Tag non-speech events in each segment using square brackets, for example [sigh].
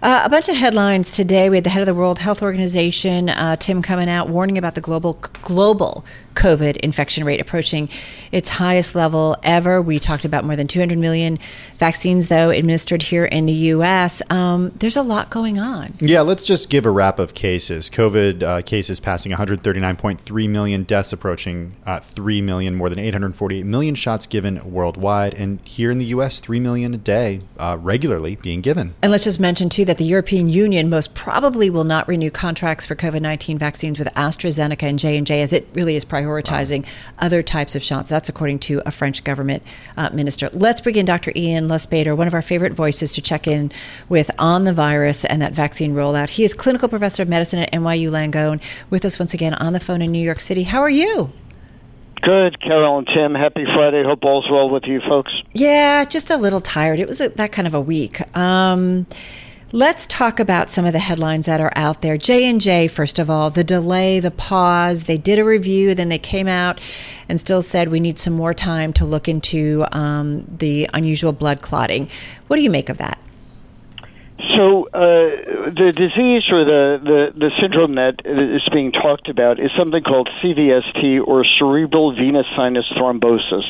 Uh, a bunch of headlines today. We had the head of the World Health Organization, uh, Tim, coming out warning about the global global COVID infection rate approaching its highest level ever. We talked about more than 200 million vaccines, though, administered here in the U.S. Um, there's a lot going on. Yeah, let's just give a wrap of cases. COVID uh, cases passing 139.3 million, deaths approaching uh, 3 million, more than 848 million shots given worldwide. And here in the U.S., 3 million a day uh, regularly being given. And let's just mention, too, that the European Union most probably will not renew contracts for COVID-19 vaccines with AstraZeneca and J&J as it really is prioritized prioritizing wow. other types of shots. That's according to a French government uh, minister. Let's bring in Dr. Ian Lustbader, one of our favorite voices to check in with on the virus and that vaccine rollout. He is clinical professor of medicine at NYU Langone, with us once again on the phone in New York City. How are you? Good, Carol and Tim. Happy Friday. Hope all's well with you folks. Yeah, just a little tired. It was a, that kind of a week. Um, Let's talk about some of the headlines that are out there. J&J first of all, the delay, the pause. They did a review, then they came out and still said we need some more time to look into um, the unusual blood clotting. What do you make of that? So uh, the disease or the, the, the syndrome that is being talked about is something called CVST or cerebral venous sinus thrombosis.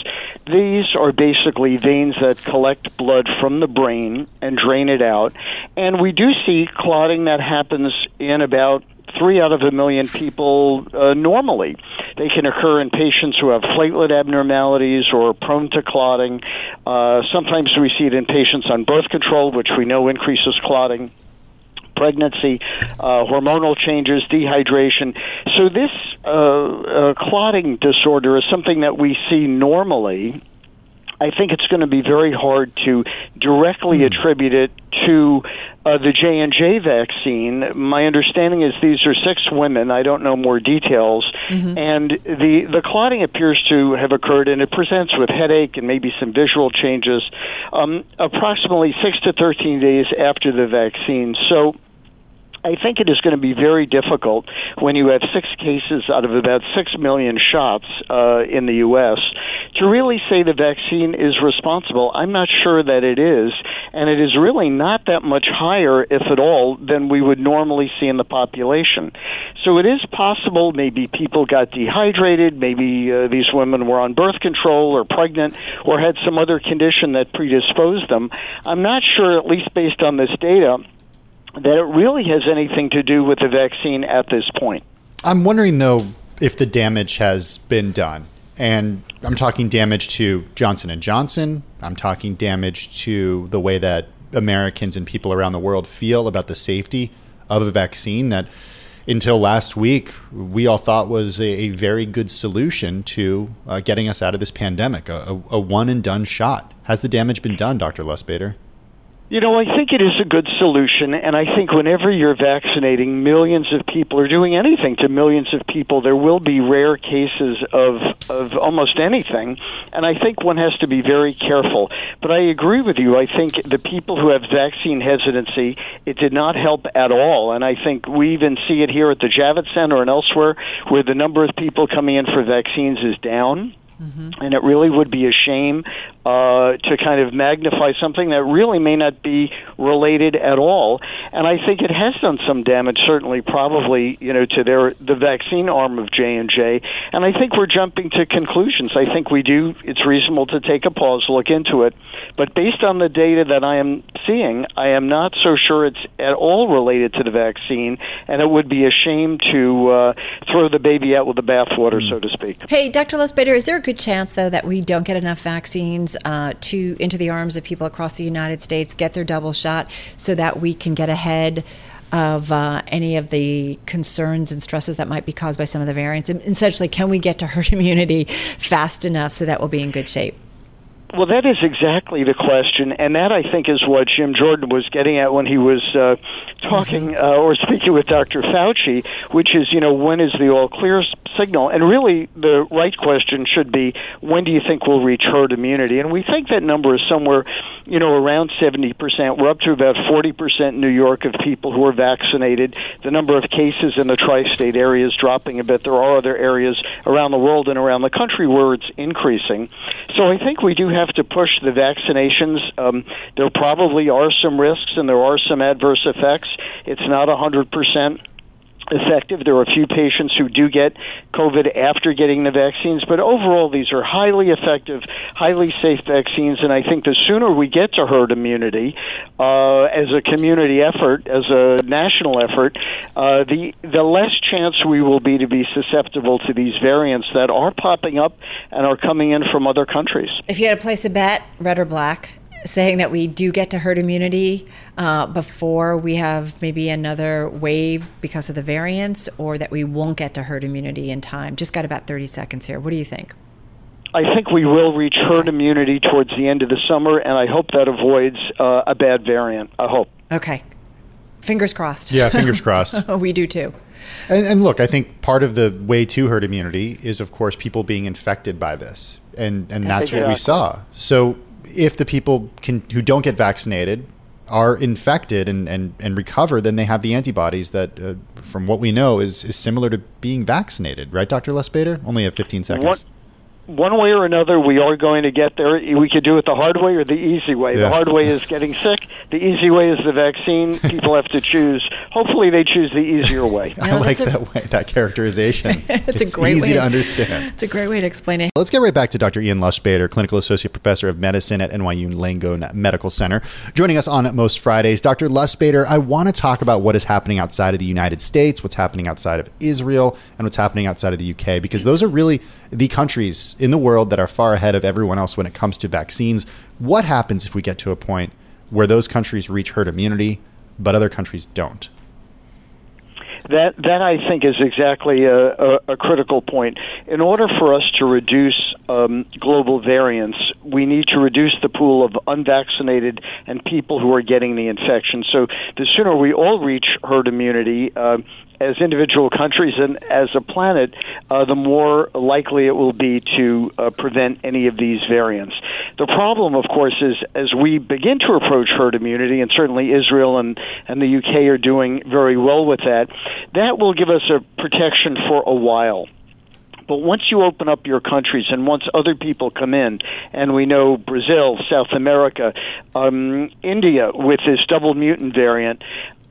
These are basically veins that collect blood from the brain and drain it out, and we do see clotting that happens in about three out of a million people uh, normally. They can occur in patients who have platelet abnormalities or prone to clotting. Uh, sometimes we see it in patients on birth control, which we know increases clotting pregnancy, uh, hormonal changes, dehydration. So, this uh, uh, clotting disorder is something that we see normally. I think it's going to be very hard to directly hmm. attribute it to uh, the J and J vaccine. My understanding is these are six women. I don't know more details, mm-hmm. and the the clotting appears to have occurred, and it presents with headache and maybe some visual changes, um, approximately six to thirteen days after the vaccine. So I think it is going to be very difficult when you have six cases out of about six million shots uh, in the U.S. to really say the vaccine is responsible. I'm not sure that it is, and it is really not that much higher, if at all, than we would normally see in the population. So it is possible maybe people got dehydrated, maybe uh, these women were on birth control or pregnant or had some other condition that predisposed them. I'm not sure, at least based on this data that it really has anything to do with the vaccine at this point. I'm wondering though if the damage has been done. And I'm talking damage to Johnson and Johnson. I'm talking damage to the way that Americans and people around the world feel about the safety of a vaccine that until last week we all thought was a, a very good solution to uh, getting us out of this pandemic, a, a, one and done shot. Has the damage been done, Dr. Lustbader? You know, I think it is a good solution, and I think whenever you're vaccinating millions of people or doing anything to millions of people, there will be rare cases of of almost anything, and I think one has to be very careful. But I agree with you. I think the people who have vaccine hesitancy, it did not help at all, and I think we even see it here at the Javits Center and elsewhere, where the number of people coming in for vaccines is down. Mm-hmm. And it really would be a shame uh, to kind of magnify something that really may not be related at all. And I think it has done some damage, certainly, probably, you know, to their the vaccine arm of J and J. And I think we're jumping to conclusions. I think we do. It's reasonable to take a pause, look into it. But based on the data that I am seeing, I am not so sure it's at all related to the vaccine. And it would be a shame to uh, throw the baby out with the bathwater, so to speak. Hey, Dr. Lustbader, is there a good chance though that we don't get enough vaccines? uh, to into the arms of people across the United States, get their double shot, so that we can get ahead of uh, any of the concerns and stresses that might be caused by some of the variants. And essentially, can we get to herd [laughs] immunity fast enough so that we'll be in good shape? Well, that is exactly the question, and that I think is what Jim Jordan was getting at when he was uh, talking uh, or speaking with Dr. Fauci, which is, you know, when is the all clear signal? And really, the right question should be, when do you think we'll reach herd immunity? And we think that number is somewhere, you know, around 70%. We're up to about 40% in New York of people who are vaccinated. The number of cases in the tri state area is dropping a bit. There are other areas around the world and around the country where it's increasing. So I think we do have to push the vaccinations. Um, there probably are some risks and there are some adverse effects. It's not 100% effective. There are a few patients who do get COVID after getting the vaccines, but overall, these are highly effective, highly safe vaccines. And I think the sooner we get to herd immunity uh, as a community effort, as a national effort, uh, the the less chance we will be to be susceptible to these variants that are popping up and are coming in from other countries. If you had to place a bet, red or black, saying that we do get to herd immunity uh, before we have maybe another wave because of the variants, or that we won't get to herd immunity in time? Just got about 30 seconds here. What do you think? I think we will reach herd immunity towards the end of the summer, and I hope that avoids uh, a bad variant. I hope. Okay. Fingers crossed. Yeah, fingers crossed. [laughs] we do too. And, and, look, I think part of the way to herd immunity is, of course, people being infected by this, and and that's, that's what we saw. So if the people can who don't get vaccinated are infected and, and, and recover, then they have the antibodies that, uh, from what we know, is, is similar to being vaccinated, right, Dr. Lustbader? Only have 15 seconds. What? One way or another, we are going to get there. We could do it the hard way or the easy way. Yeah. The hard way is getting sick. The easy way is the vaccine. [laughs] People have to choose. Hopefully, they choose the easier way. [laughs] I like a, that way, that characterization. it's, [laughs] it's a great easy way to, to understand. It's a great way to explain it. Let's get right back to Dr. Ian Lustbader, clinical associate professor of medicine at NYU Langone Medical Center, joining us on most Fridays. Dr. Lustbader, I want to talk about what is happening outside of the United States, what's happening outside of Israel, and what's happening outside of the UK, because those are really the countries in the world that are far ahead of everyone else when it comes to vaccines. What happens if we get to a point where those countries reach herd immunity, but other countries don't? That that I think is exactly a, a, a critical point. In order for us to reduce um, global variants, we need to reduce the pool of unvaccinated and people who are getting the infection. So the sooner we all reach herd immunity, uh, as individual countries and as a planet, uh, the more likely it will be to uh, prevent any of these variants. The problem, of course, is as we begin to approach herd immunity, and certainly Israel and, and the UK are doing very well with that, that will give us a protection for a while. But once you open up your countries and once other people come in, and we know Brazil, South America, um, India with this double mutant variant,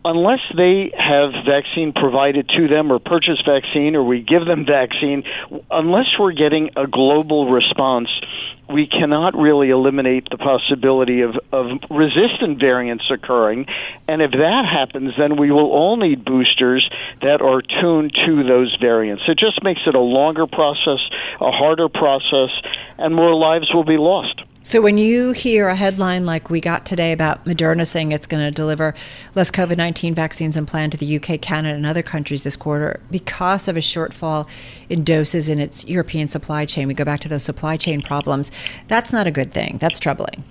unless they have vaccine provided to them or purchase vaccine or we give them [laughs] vaccine, unless we're getting a global response, we cannot really eliminate the possibility of, of resistant variants occurring. And if that happens, then we will all need boosters that are tuned to those variants. It just makes it a longer process, a harder process, and more lives will be lost. So when you hear a headline like we got today about Moderna saying it's going to deliver less COVID 19 vaccines than planned to the UK, Canada, and other countries this quarter because of a shortfall in doses in its European supply chain, we go back to those supply chain problems. That's not a good thing. That's troubling.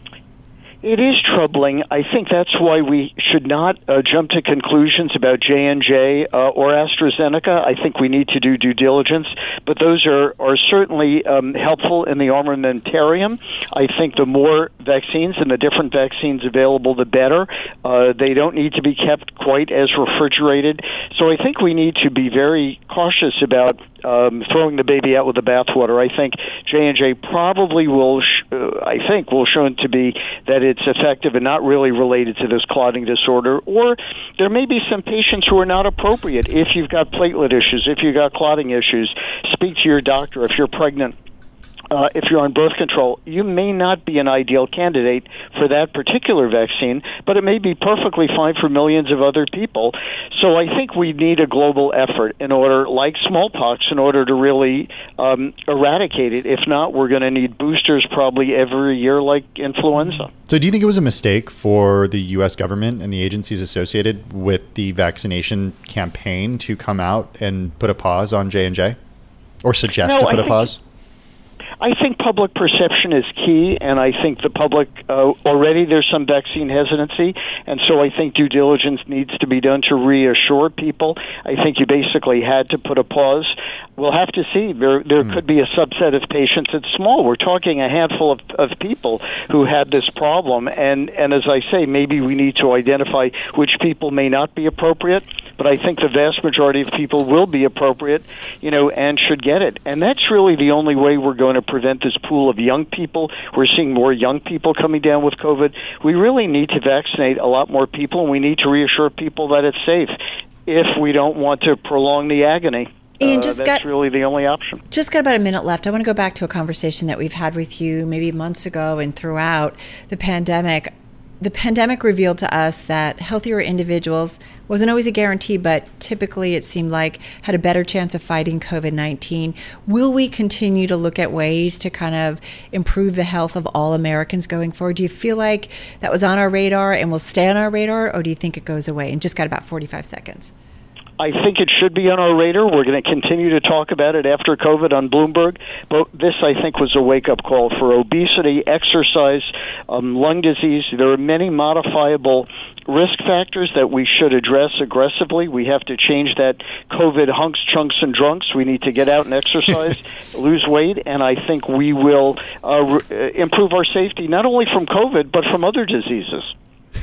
It is troubling. I think that's why we should not uh, jump to conclusions about J and J uh, or AstraZeneca. I think we need to do due diligence, but those are are certainly um, helpful in the armamentarium. I think the more vaccines and the different vaccines available, the better. Uh, they don't need to be kept quite as refrigerated. So I think we need to be very cautious about um, throwing the baby out with the bathwater. I think J and J probably will. Sh- uh, I think will show it to be that it's effective and not really related to this clotting disorder. Or there may be some patients who are not appropriate. If you've got platelet issues, if you've got clotting issues, speak to your doctor. If you're pregnant uh, if you're on birth control, you may not be an ideal candidate for that particular vaccine, but it may be perfectly fine for millions of other people. So I think we need a global effort in order, like smallpox, in order to really um, eradicate it. If not, we're going to need boosters probably every year, like influenza. So, do you think it was a mistake for the U.S. government and the agencies associated with the vaccination campaign to come out and put a pause on J and J, or suggest no, to put I a pause? I think public perception is key, and I think the public uh, already there's some vaccine hesitancy, and so I think due diligence needs to be done to reassure people. I think you basically had to put a pause. We'll have to see. There there mm. could be a subset of patients. It's small. We're talking a handful of, of people who had this problem, and and as I say, maybe we need to identify which people may not be appropriate but I think the vast majority of people will be appropriate, you know, and should get it. And that's really the only way we're going to prevent this pool of young people. We're seeing more young people coming down with COVID. We really need to vaccinate a lot more people, and we need to reassure people that it's safe if we don't want to prolong the agony. Ian, uh, just that's got, really the only option. Just got about a minute left. I want to go back to a conversation that we've had with you maybe months ago and throughout the pandemic the pandemic revealed to us that healthier individuals wasn't always a guarantee, but typically it seemed like had a better chance of fighting COVID 19. Will we continue to look at ways to kind of improve the health of all Americans going forward? Do you feel like that was on our radar and will stay on our radar, or do you think it goes away? And just got about 45 seconds. I think it should be on our radar. We're going to continue to talk about it after COVID on Bloomberg. But this, I think, was a wake up call for obesity, exercise, um, lung disease. There are many modifiable risk factors that we should address aggressively. We have to change that COVID hunks, chunks, and drunks. We need to get out and exercise, [laughs] lose weight, and I think we will uh, re- improve our safety not only from COVID but from other diseases.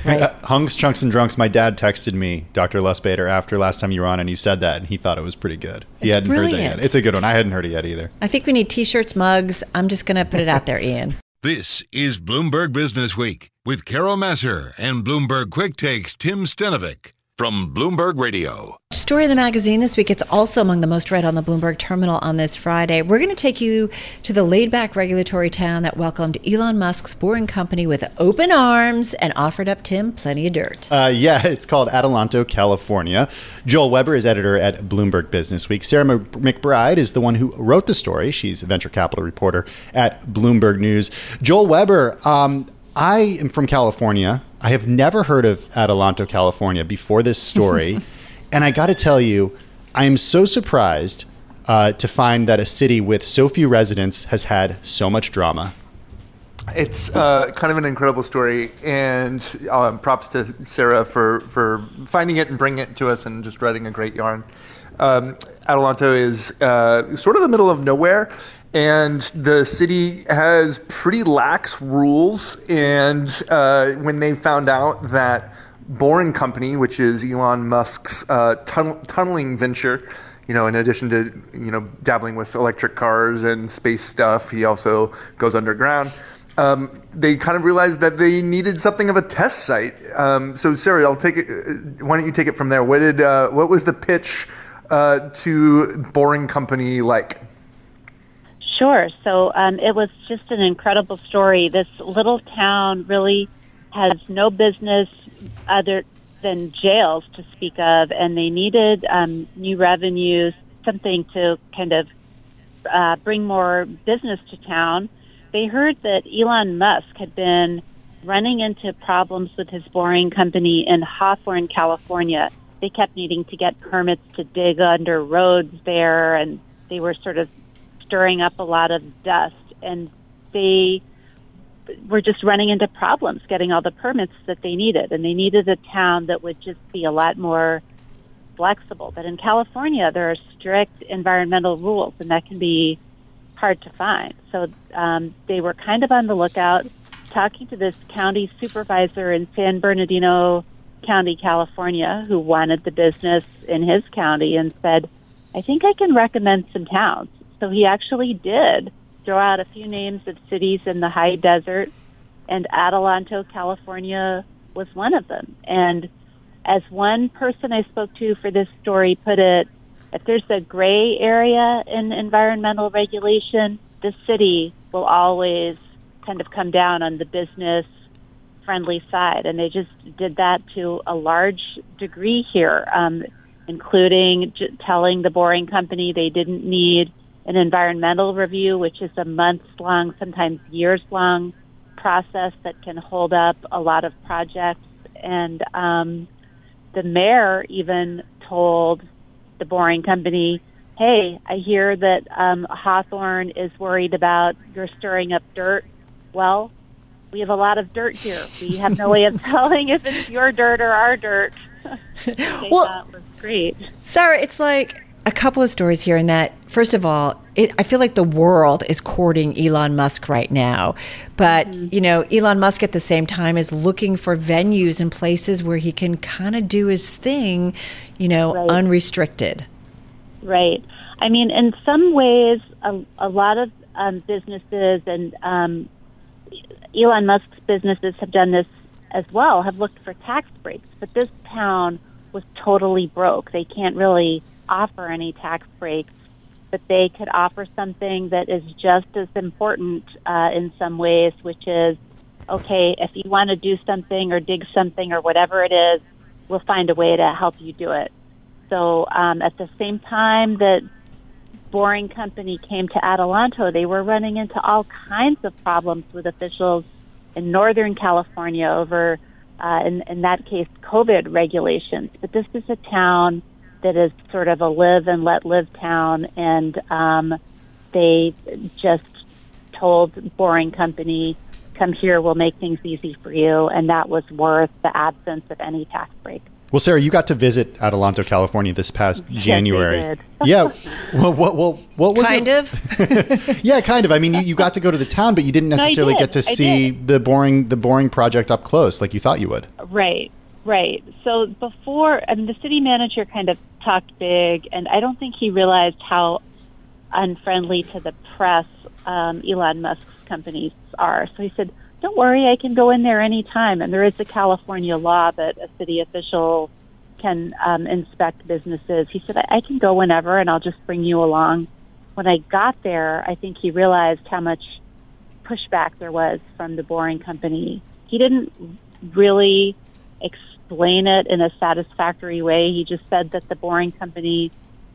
Right. Uh, hunks, chunks, and drunks. My dad texted me, Dr. Lustbader, after last time you were on, and he said that, and he thought it was pretty good. He it's hadn't brilliant. heard that yet. It's a good one. I hadn't heard it yet either. I think we need T-shirts, mugs. I'm just going to put it out there, Ian. [laughs] This is Bloomberg Business Week with Carol Massar and Bloomberg Quick Takes Tim Stenovec from Bloomberg Radio. Story of the magazine this week. It's also among the most read on the Bloomberg terminal on this Friday. We're going to take you to the laid back regulatory town that welcomed Elon Musk's boring company with open arms and offered up Tim plenty of dirt. Uh, yeah, [laughs] it's called Adelanto, California. Joel Weber is editor at Bloomberg Business Week. Sarah McBride is the one who wrote the story. She's a venture capital reporter at Bloomberg News. Joel Weber, um, I am from California. I have never heard of Adelanto, California before this story. [laughs] and I got to tell you, I am so surprised uh, to find that a city with so few residents has had so much drama. It's uh, kind of an incredible story, and um, props to Sarah for, for finding it and bringing it to us and just writing a great yarn. Um, Adelanto is uh, sort of the middle of nowhere, and the city has pretty lax rules. And uh, when they found out that Boring Company, which is Elon Musk's uh, tunnel- tunneling venture, you know, in addition to you know dabbling with electric cars and space stuff, he also goes underground. Um, they kind of realized that they needed something of a test site. Um, so, Sarah, I'll take it. Uh, why don't you take it from there? What did uh, what was the pitch uh, to Boring Company like? Sure. So um, it was just an incredible story. This little town really has no business other than jails to speak of, and they needed um, new revenues, something to kind of uh, bring more business to town. They heard that Elon Musk had been running into problems with his boring company in Hawthorne, California. They kept needing to get permits to dig under roads there, and they were sort of stirring up a lot of dust, and they were just running into problems getting all the permits that they needed. And they needed a town that would just be a lot more flexible. But in California, there are strict environmental rules, and that can be hard to find. So um, they were kind of on the lookout, talking to this county supervisor in San Bernardino County, California, who wanted the business in his county and said, I think I can recommend some towns. So he actually did throw out a few names of cities in the high desert, and Adelanto, California was one of them. And as one person I spoke to for this story put it, if there's a gray area in environmental regulation, the city will always kind of come down on the business friendly side. And they just did that to a large degree here, um, including j- telling the boring company they didn't need an environmental review, which is a months long, sometimes years long process that can hold up a lot of projects. And um, the mayor even told the boring company hey, I hear that um, Hawthorne is worried about you're stirring up dirt. Well, we have a lot of dirt here. We have no way of [laughs] telling if it's your dirt or our dirt. [laughs] well, that was great. Sarah, it's like a couple of stories here in that first of all it, i feel like the world is courting elon musk right now but mm-hmm. you know elon musk at the same time is looking for venues and places where he can kind of do his thing you know right. unrestricted right i mean in some ways a, a lot of um, businesses and um, elon musk's businesses have done this as well have looked for tax breaks but this town was totally broke they can't really offer any tax breaks, but they could offer something that is just as important uh, in some ways, which is okay, if you want to do something or dig something or whatever it is, we'll find a way to help you do it. So um, at the same time that Boring Company came to Adelanto, they were running into all kinds of problems with officials in Northern California over, uh, in, in that case, COVID regulations. But this is a town that is sort of a live and let live town, and um, they just told Boring Company, "Come here, we'll make things easy for you," and that was worth the absence of any tax break. Well, Sarah, you got to visit Adelanto, California this past yes, January. [laughs] yeah. Well, what, what, what was it? kind it? of? [laughs] yeah, kind of. I mean, you, you, got to go to the town, but you didn't necessarily no, get to see the boring the boring project up close like you thought you would. Right. Right. So before, I mean, the city manager kind of talked big, and I don't think he realized how unfriendly to the press um, Elon Musk's companies are. So he said, "Don't worry, I can go in there anytime." And there is a California law that a city official can um, inspect businesses. He said, I-, "I can go whenever, and I'll just bring you along." When I got there, I think he realized how much pushback there was from the Boring Company. He didn't really explain it in a satisfactory way. He just said that the Boring Company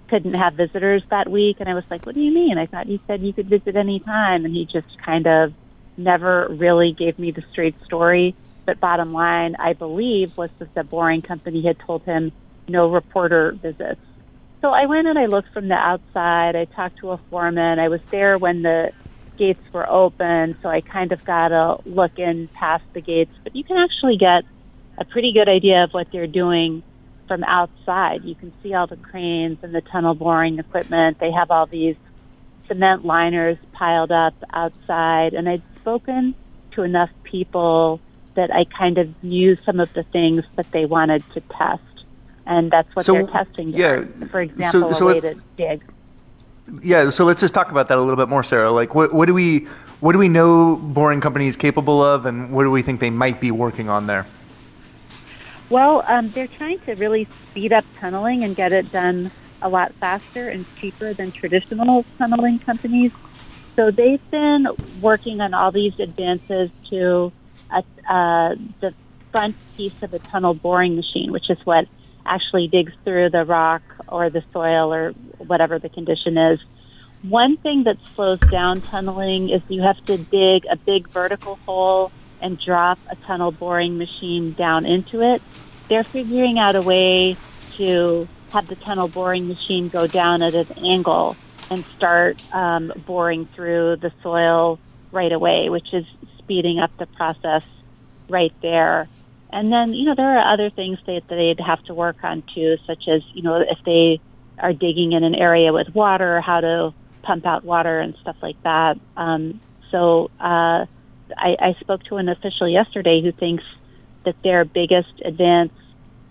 couldn't have visitors that week. And I was like, what do you mean? I thought you said you could visit any time. And he just kind of never really gave me the straight story. But bottom line, I believe, was that the Boring Company had told him no reporter visits. So I went and I looked from the outside. I talked to a foreman. I was there when the gates were open, so I kind of got a look in past the gates. But you can actually get a pretty good idea of what they're doing from outside. You can see all the cranes and the tunnel boring equipment. They have all these cement liners piled up outside. And I'd spoken to enough people that I kind of knew some of the things that they wanted to test. And that's what so, they're testing. Yeah. For example, so, so a way to dig. Yeah. So let's just talk about that a little bit more, Sarah. Like, what, what do we what do we know boring companies capable of, and what do we think they might be working on there? Well, um, they're trying to really speed up tunneling and get it done a lot faster and cheaper than traditional tunneling companies. So they've been working on all these advances to uh, uh, the front piece of a tunnel boring machine, which is what actually digs through the rock or the soil or whatever the condition is. One thing that slows down tunneling is you have to dig a big vertical hole and drop a tunnel boring machine down into it. They're figuring out a way to have the tunnel boring machine go down at an angle and start um, boring through the soil right away, which is speeding up the process right there. And then, you know, there are other things that they'd have to work on too, such as, you know, if they are digging in an area with water, how to pump out water and stuff like that. Um, so uh, I, I spoke to an official yesterday who thinks that their biggest advance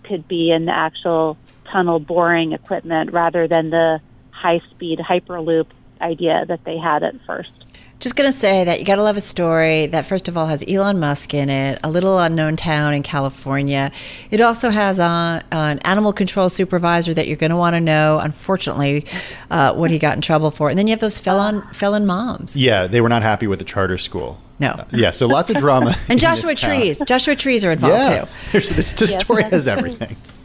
could be in the actual tunnel boring equipment rather than the high speed hyperloop idea that they had at first. Just going to say that you got to love a story that, first of all, has Elon Musk in it, a little unknown town in California. It also has uh, an animal control supervisor that you're going to want to know, unfortunately, uh, what he got in trouble for. And then you have those felon, felon moms. Yeah, they were not happy with the charter school. No. Uh, yeah, so lots of drama. [laughs] and Joshua Trees. Joshua Trees are involved yeah. too. [laughs] this, this story has everything. [laughs]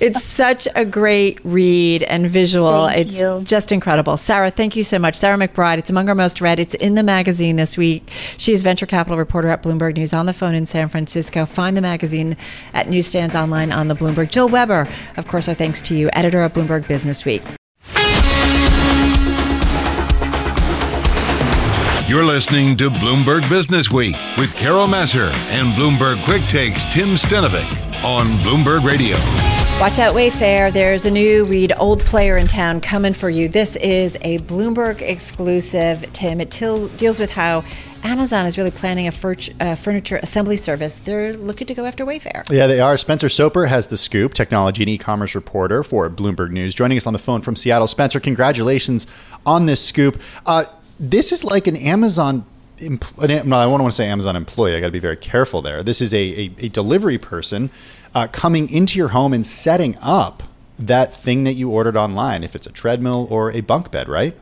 it's such a great read and visual. Thank it's you. just incredible. Sarah, thank you so much. Sarah McBride, it's among our most read. It's in the magazine this week. She's venture capital reporter at Bloomberg News on the phone in San Francisco. Find the magazine at newsstands online on the Bloomberg. Joel Weber, of course, our thanks to you, editor of Bloomberg Business Week. You're listening to Bloomberg Business Week with Carol Massar and Bloomberg Quick Takes Tim Stenovec on Bloomberg Radio. Watch out, Wayfair. There's a new read old player in town coming for you. This is a Bloomberg exclusive, Tim. It til- deals with how Amazon is really planning a fur- uh, furniture assembly service. They're looking to go after Wayfair. Yeah, they are. Spencer Soper has the scoop, technology and e-commerce reporter for Bloomberg News, joining us on the phone from Seattle. Spencer, congratulations on this scoop. Uh, this is like an Amazon. Empl- no, I don't want to say Amazon employee. I got to be very careful there. This is a, a, a delivery person uh, coming into your home and setting up that thing that you ordered online, if it's a treadmill or a bunk bed, right?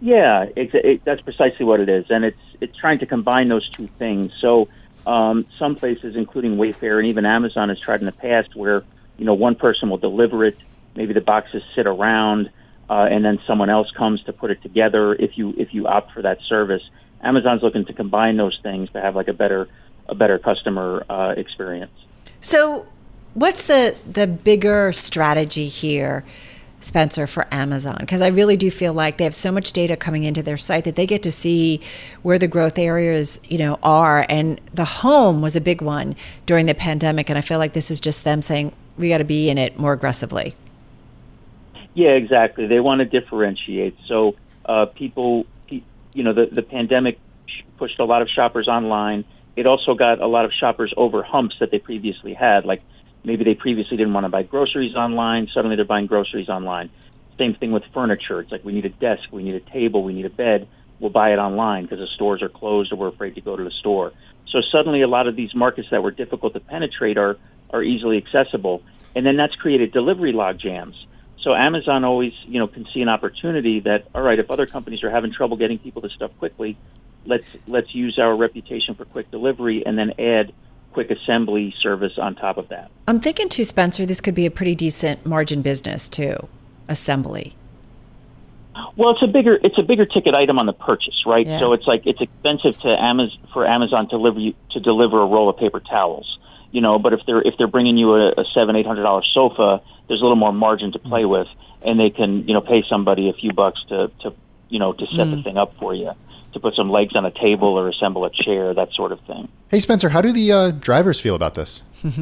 Yeah, it, it, that's precisely what it is, and it's it's trying to combine those two things. So um, some places, including Wayfair and even Amazon, has tried in the past where you know one person will deliver it, maybe the boxes sit around, uh, and then someone else comes to put it together. If you if you opt for that service, Amazon's looking to combine those things to have like a better a better customer uh, experience. So, what's the the bigger strategy here? Spencer, for Amazon? Because I really do feel like they have so much data coming into their site that they get to see where the growth areas, you know, are. And the home was a big one during the pandemic, and I feel like this is just them saying we got to be in it more aggressively. Yeah, exactly. They want to differentiate. So uh, people, you know, the the pandemic pushed a lot of shoppers online. It also got a lot of shoppers over humps that they previously had, like Maybe they previously didn't want to buy groceries online. Suddenly they're buying groceries online. Same thing with furniture. It's like we need a desk, we need a table, we need a bed. We'll buy it online because the stores are closed or we're afraid to go to the store. So suddenly a lot of these markets that were difficult to penetrate are, are easily accessible. And then that's created delivery log jams. So Amazon always, you know, can see an opportunity that, all right, if other companies are having trouble getting people to stuff quickly, let's let's use our reputation for quick delivery and then add quick assembly service on top of that. I'm thinking too, Spencer, this could be a pretty decent margin business too, assembly. Well, it's a bigger it's a bigger ticket item on the purchase, right? Yeah. So it's like it's expensive to Amazon for Amazon to deliver you, to deliver a roll of paper towels, you know. But if they're if they're bringing you a, a seven eight hundred dollar sofa, there's a little more margin to play with, and they can you know pay somebody a few bucks to to you know to set mm. the thing up for you to put some legs on a table or assemble a chair, that sort of thing. Hey, Spencer, how do the uh, drivers feel about this? [laughs]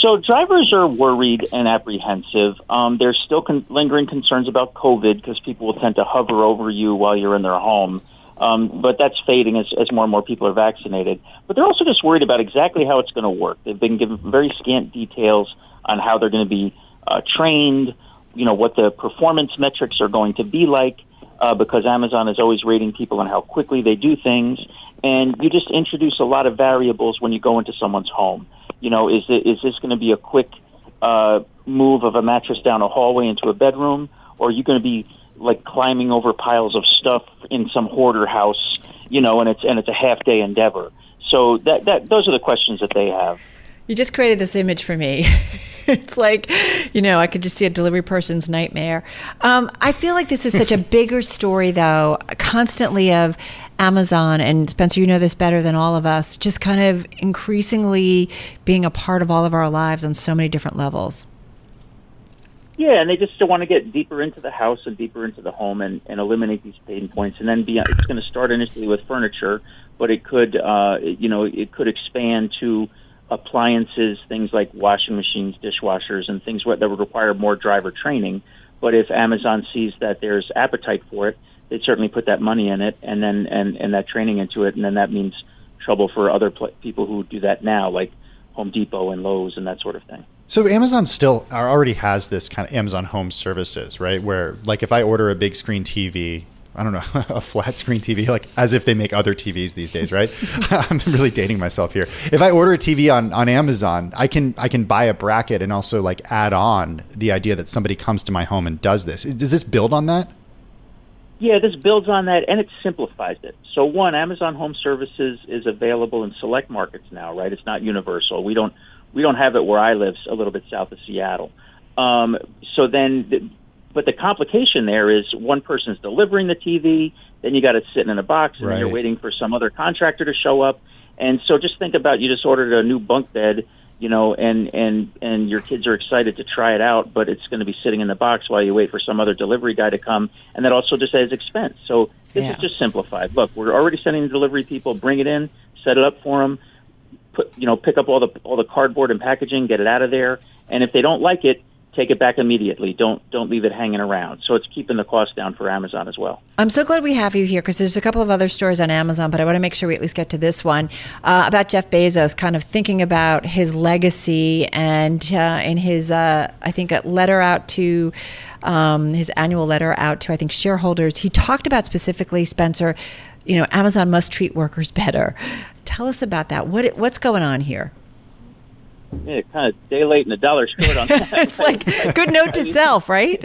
so, drivers are worried and apprehensive. Um, there's still con- lingering concerns about COVID because people will tend to hover over you while you're in their home. Um, but that's fading as, as more and more people are vaccinated. But they're also just worried about exactly how it's going to work. They've been given very scant details on how they're going to be uh, trained, you know, what the performance metrics are going to be like uh, because Amazon is always rating people on how quickly they do things, and you just introduce a lot of variables when you go into someone's home. You know, is it, is this going to be a quick uh, move of a mattress down a hallway into a bedroom, or are you going to be like climbing over piles of stuff in some hoarder house? You know, and it's and it's a half day endeavor. So that that those are the questions that they have. You just created this image for me. [laughs] it's like, you know, I could just see a delivery person's nightmare. Um, I feel like this is such a [laughs] bigger story, though, constantly of Amazon, and Spencer, you know this better than all of us, just kind of increasingly being a part of all of our lives on so many different levels. Yeah, and they just want to get deeper into the house and deeper into the home and, and eliminate these pain points. And then be, it's going to start initially with furniture, but it could, uh, you know, it could expand to appliances, things like washing machines, dishwashers, and things that would require more driver training. But if Amazon sees that there's appetite for it, they'd certainly put that money in it and then and, and that training into it, and then that means trouble for other pl- people who do that now, like Home Depot and Lowe's and that sort of thing. So Amazon still already has this kind of Amazon Home Services, right? Where like if I order a big screen TV, I don't know, [laughs] a flat screen TV, like as if they make other TVs these days, right? [laughs] [laughs] I'm really dating myself here. If I order a TV on, on Amazon, I can I can buy a bracket and also like add on the idea that somebody comes to my home and does this. Does this build on that? Yeah, this builds on that and it simplifies it. So one, Amazon Home Services is available in select markets now, right? It's not universal. We don't we don't have it where I live, a little bit south of Seattle. Um, so then but the complication there is one person's delivering the TV, then you got it sitting in a box, and right. you're waiting for some other contractor to show up. And so just think about you just ordered a new bunk bed, you know, and and and your kids are excited to try it out, but it's going to be sitting in the box while you wait for some other delivery guy to come, and that also just adds expense. So this Yeah. is just simplified. Look, we're already sending the delivery people. Bring it in, set it up for them. Put you know, pick up all the all the cardboard and packaging, get it out of there, and if they don't like it, take it back immediately. Don't don't leave it hanging around. So it's keeping the cost down for Amazon as well. I'm so glad we have you here because there's a couple of other stories on Amazon, but I want to make sure we at least get to this one uh, about Jeff Bezos, kind of thinking about his legacy and uh, in his, uh, I think, a letter out to um, his annual letter out to I think shareholders. He talked about specifically, Spencer, you know, Amazon must treat workers [laughs] better. Tell us about that. What what's going on here? Yeah, kind of day late and a dollar short on [laughs] that. it's like good note to self, right?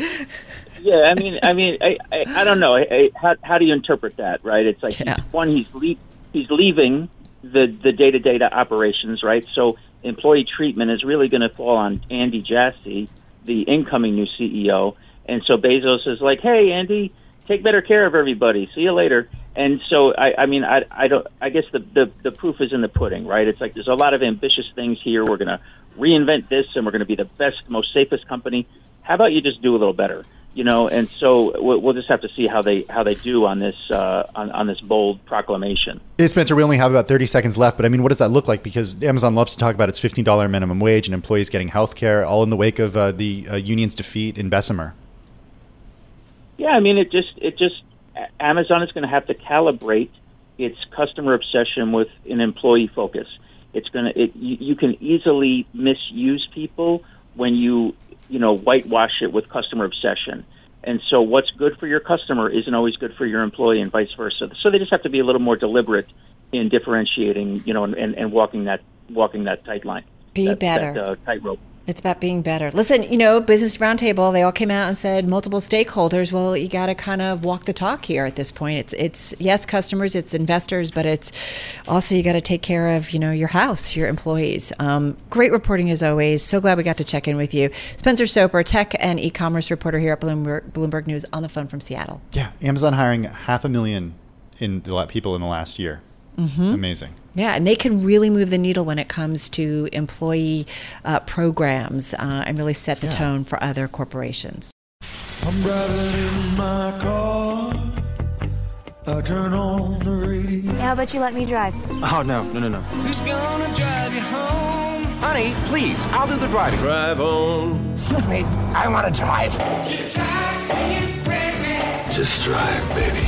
Yeah, I mean, I mean, I, I, I don't know. I, I, how, how do you interpret that, right? It's like Yeah. he's, one, he's le- he's leaving the the day to day operations, right? So employee treatment is really going to fall on Andy Jassy, the incoming new CEO, and so Bezos is like, "Hey, Andy, take better care of everybody. See you later." And so I, I mean, I, I don't. I guess the, the the proof is in the pudding, right? It's like there's a lot of ambitious things here. We're going to reinvent this, and we're going to be the best, most safest company. How about you just do a little better? you know, and so we'll, we'll just have to see how they how they do on this uh, on, on this bold proclamation. Hey, Spencer, we only have about 30 seconds left, but I mean, what does that look like? Because Amazon loves to talk about its $15 minimum wage and employees getting health care, all in the wake of uh, the uh, union's defeat in Bessemer. Yeah, I mean, it just it just Amazon is going to have to calibrate its customer obsession with an employee focus. It's going to it you, you can easily misuse people when you you know whitewash it with customer obsession. And so, what's good for your customer isn't always good for your employee, and vice versa. So they just have to be a little more deliberate in differentiating, you know, and, and, and walking that walking that tight line. Be that, better. That, uh, tightrope. It's about being better. Listen, you know, Business Roundtable, they all came out and said multiple stakeholders. Well, you got to kind of walk the talk here at this point. It's it's yes, customers, it's investors, but it's also you got to take care of, you know, your house, your employees. Um, great reporting as always. So glad we got to check in with you. Spencer Soper, tech and e-commerce reporter here at Bloomberg, Bloomberg News on the phone from Seattle. Yeah, Amazon hiring half a million in the people in the last year. Amazing. Yeah, and they can really move the needle when it comes to employee uh, programs uh, and really set the Yeah. tone for other corporations. I'm driving in my car. I turn on the radio. How about you let me drive? Oh, no, no, no, no. Who's gonna drive you home? Honey, please, I'll do the driving. Drive on. Excuse me, I want to drive. Just drive, baby.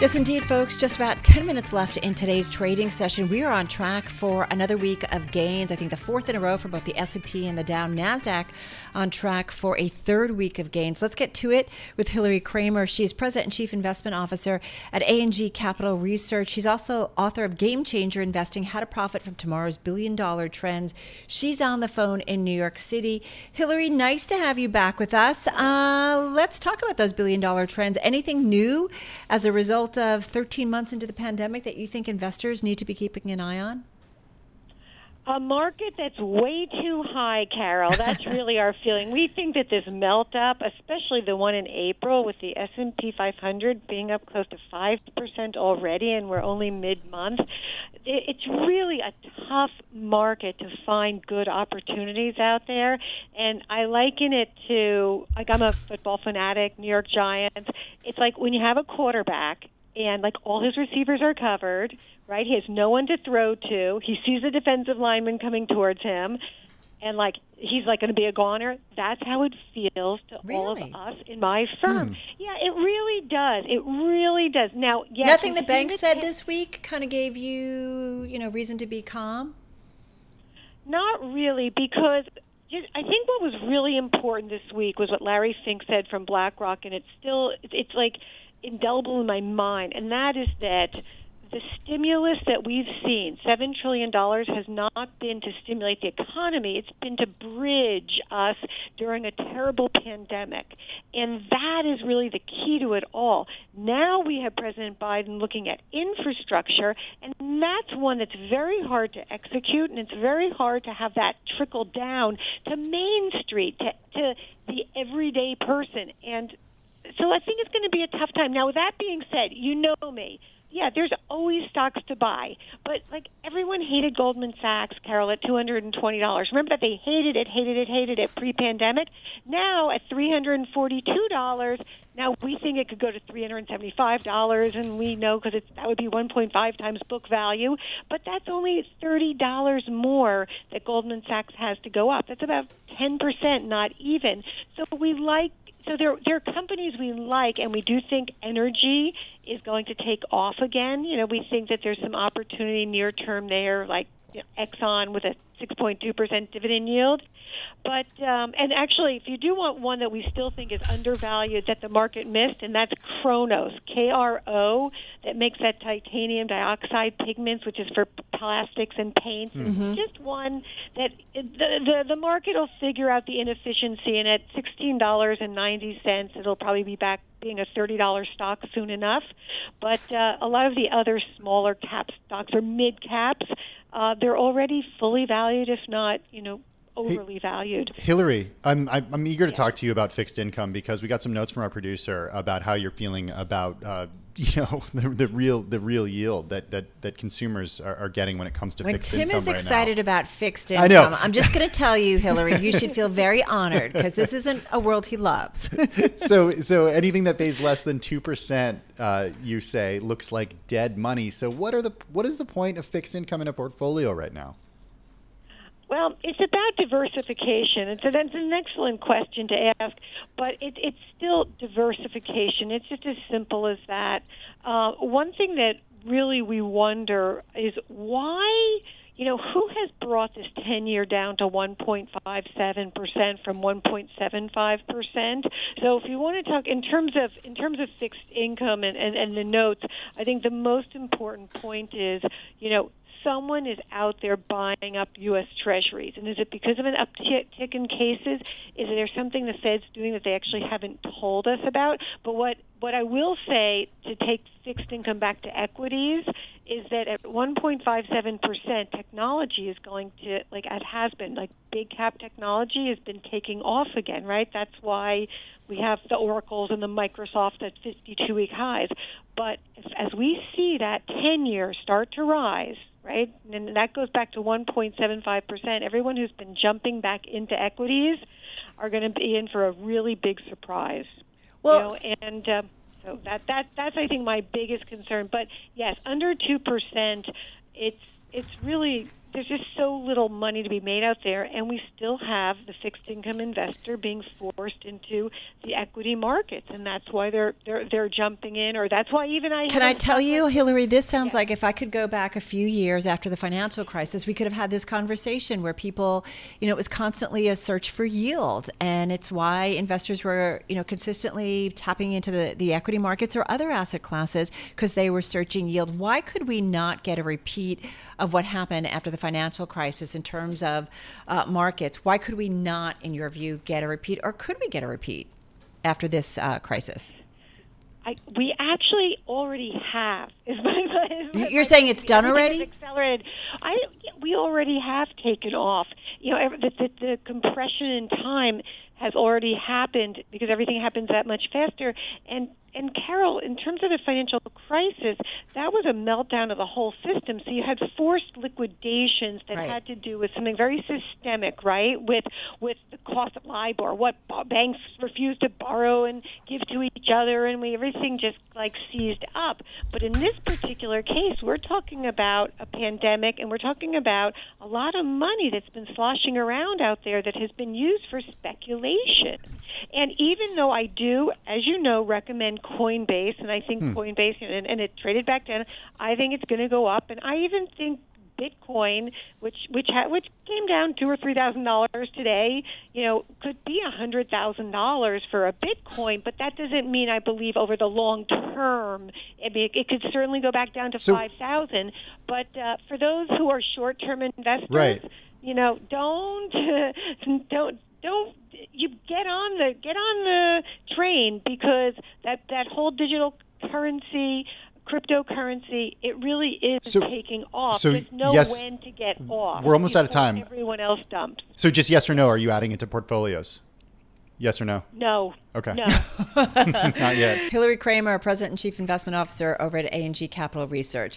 Yes, indeed, folks. Just about 10 minutes left in today's trading session. We are on track for another week of gains. I think the fourth in a row for both the S&P and the Dow. NASDAQ on track for a third week of gains. Let's get to it with Hilary Kramer. She is President and Chief Investment Officer at A&G Capital Research. She's also author of Game Changer Investing, How to Profit from Tomorrow's Billion Dollar Trends. She's on the phone in New York City. Hillary, nice to have you back with us. Uh, let's talk about those billion dollar trends. Anything new as a result of 13 months into the pandemic that you think investors need to be keeping an eye on? A market that's way too high, Carol. That's [laughs] really our feeling. We think that this melt up, especially the one in April with the S&P 500 being up close to 5% already and we're only mid-month, it's really a tough market to find good opportunities out there. And I liken it to like I'm a football fanatic, New York Giants. It's like when you have a quarterback and like all his receivers are covered, right? He has no one to throw to. He sees a defensive lineman coming towards him, and like he's like going to be a goner. That's how it feels to all of us in my firm. Hmm. Yeah, it really does. It really does. Now, yes, Nothing the bank said this week kind of gave you, you know, reason to be calm. Not really, because I think what was really important this week was what Larry Fink said from BlackRock, and it's still it's like indelible in my mind, and that is that the stimulus that we've seen, $7 trillion, has not been to stimulate the economy. It's been to bridge us during a terrible pandemic. And that is really the key to it all. Now we have President Biden looking at infrastructure, and that's one that's very hard to execute, and it's very hard to have that trickle down to Main Street, to, to the everyday person. And so I think it's going to be a tough time. Now, with that being said, you know me. Yeah, there's always stocks to buy, but like everyone hated Goldman Sachs, Carol, at two hundred and twenty dollars. Remember that they hated it, hated it, hated it pre-pandemic. Now at three hundred and forty-two dollars, now we think it could go to three hundred and seventy-five dollars, and we know because that would be one point five times book value. But that's only thirty dollars more that Goldman Sachs has to go up. That's about ten percent, not even. So we like so there, there are companies we like, and we do think energy is going to take off again. You know, we think that there's some opportunity near term there, like you know, Exxon with a 6.2% dividend yield. But um, and actually, if you do want one that we still think is undervalued that the market missed, and that's Kronos, K R O, that makes that titanium dioxide pigments, which is for plastics and paints. Mhm. Just one that the, the the market will figure out the inefficiency, and at sixteen dollars and ninety cents, it'll probably be back being a thirty dollars stock soon enough. But uh, a lot of the other smaller cap stocks or mid caps, uh, they're already fully valued, if not, you know, overly valued. Hilary, I'm, I'm I'm eager to talk to you about fixed income because we got some notes from our producer about how you're feeling about uh, [laughs] you know the, the real the real yield that that, that consumers are, are getting when it comes to When fixed Tim income Tim is right excited about fixed income. I know. I'm just going to tell you, Hilary, you should feel very honored because this isn't a world he loves. [laughs] so so anything that pays less than two percent, uh, you say, looks like dead money. So what are the what is the point of fixed income in a portfolio right now? Well, it's about diversification. It's, that's an excellent question to ask, but it, it's still diversification. It's just as simple as that. Uh, one thing that really we wonder is why, you know, who has brought this 10 year down to 1.57% from 1.75%? So if you want to talk in terms of in terms of fixed income and, and, and the notes, I think the most important point is, you know, someone is out there buying up U.S. Treasuries. And is it because of an uptick in cases? Is there something the Fed's doing that they actually haven't told us about? But what, what I will say to take fixed income back to equities is that at 1.57%, technology is going to, like it has been, like big cap technology has been taking off again, right? That's why we have the Oracles and the Microsoft at 52 week highs. But as we see that 10 year start to rise, right, and that goes back to 1.75%, everyone who's been jumping back into equities are going to be in for a really big surprise. Well, you know, and uh, so that that that's I think my biggest concern. But yes, under two percent, it's it's really there's just so little money to be made out there, and we still have the fixed income investor being forced into the equity markets, and that's why they're they're they're jumping in, or that's why even I Can I tell you, Hilary, this sounds like if I could go back a few years after the financial crisis, we could have had this conversation where people, you know, it was constantly a search for yield. And it's why investors were, you know, consistently tapping into the, the equity markets or other asset classes because they were searching yield. Why could we not get a repeat of what happened after the financial crisis in terms of uh, markets? Why could we not, in your view, get a repeat? Or could we get a repeat after this uh, crisis? I, we actually already have. [laughs] Is my, is my- You're saying it's done already? Accelerated. I we already have taken off. You know, the, the, the compression in time has already happened because everything happens that much faster. And and Carol, in terms of the financial crisis, that was a meltdown of the whole system. So you had forced liquidations that Right. had to do with something very systemic, right? With with the cost of LIBOR, what banks refused to borrow and give to each other, and we everything just like seized up. But in this particular case, we're talking about a pandemic, and we're talking about a lot of money that's been sloshing around out there that has been used for speculation. And even though I do, as you know, recommend Coinbase, and I think Hmm. Coinbase, and, and it traded back down, I think it's going to go up, and I even think Bitcoin, which which ha- which came down two or three thousand dollars today, you know, could be a hundred thousand dollars for a Bitcoin, but that doesn't mean I believe over the long term. I mean, it could certainly go back down to So- five thousand. But uh, for those who are short-term investors, Right. you know, don't [laughs] don't don't you get on the get on the train because that that whole digital currency cryptocurrency it really is So- taking off so there's no yes, when to get off we're almost out of time. everyone else dumps So just yes or no, are you adding it to portfolios? Yes or no? no Okay. no [laughs] Not yet. Hilary Kramer, President and Chief Investment Officer over at A&G Capital Research.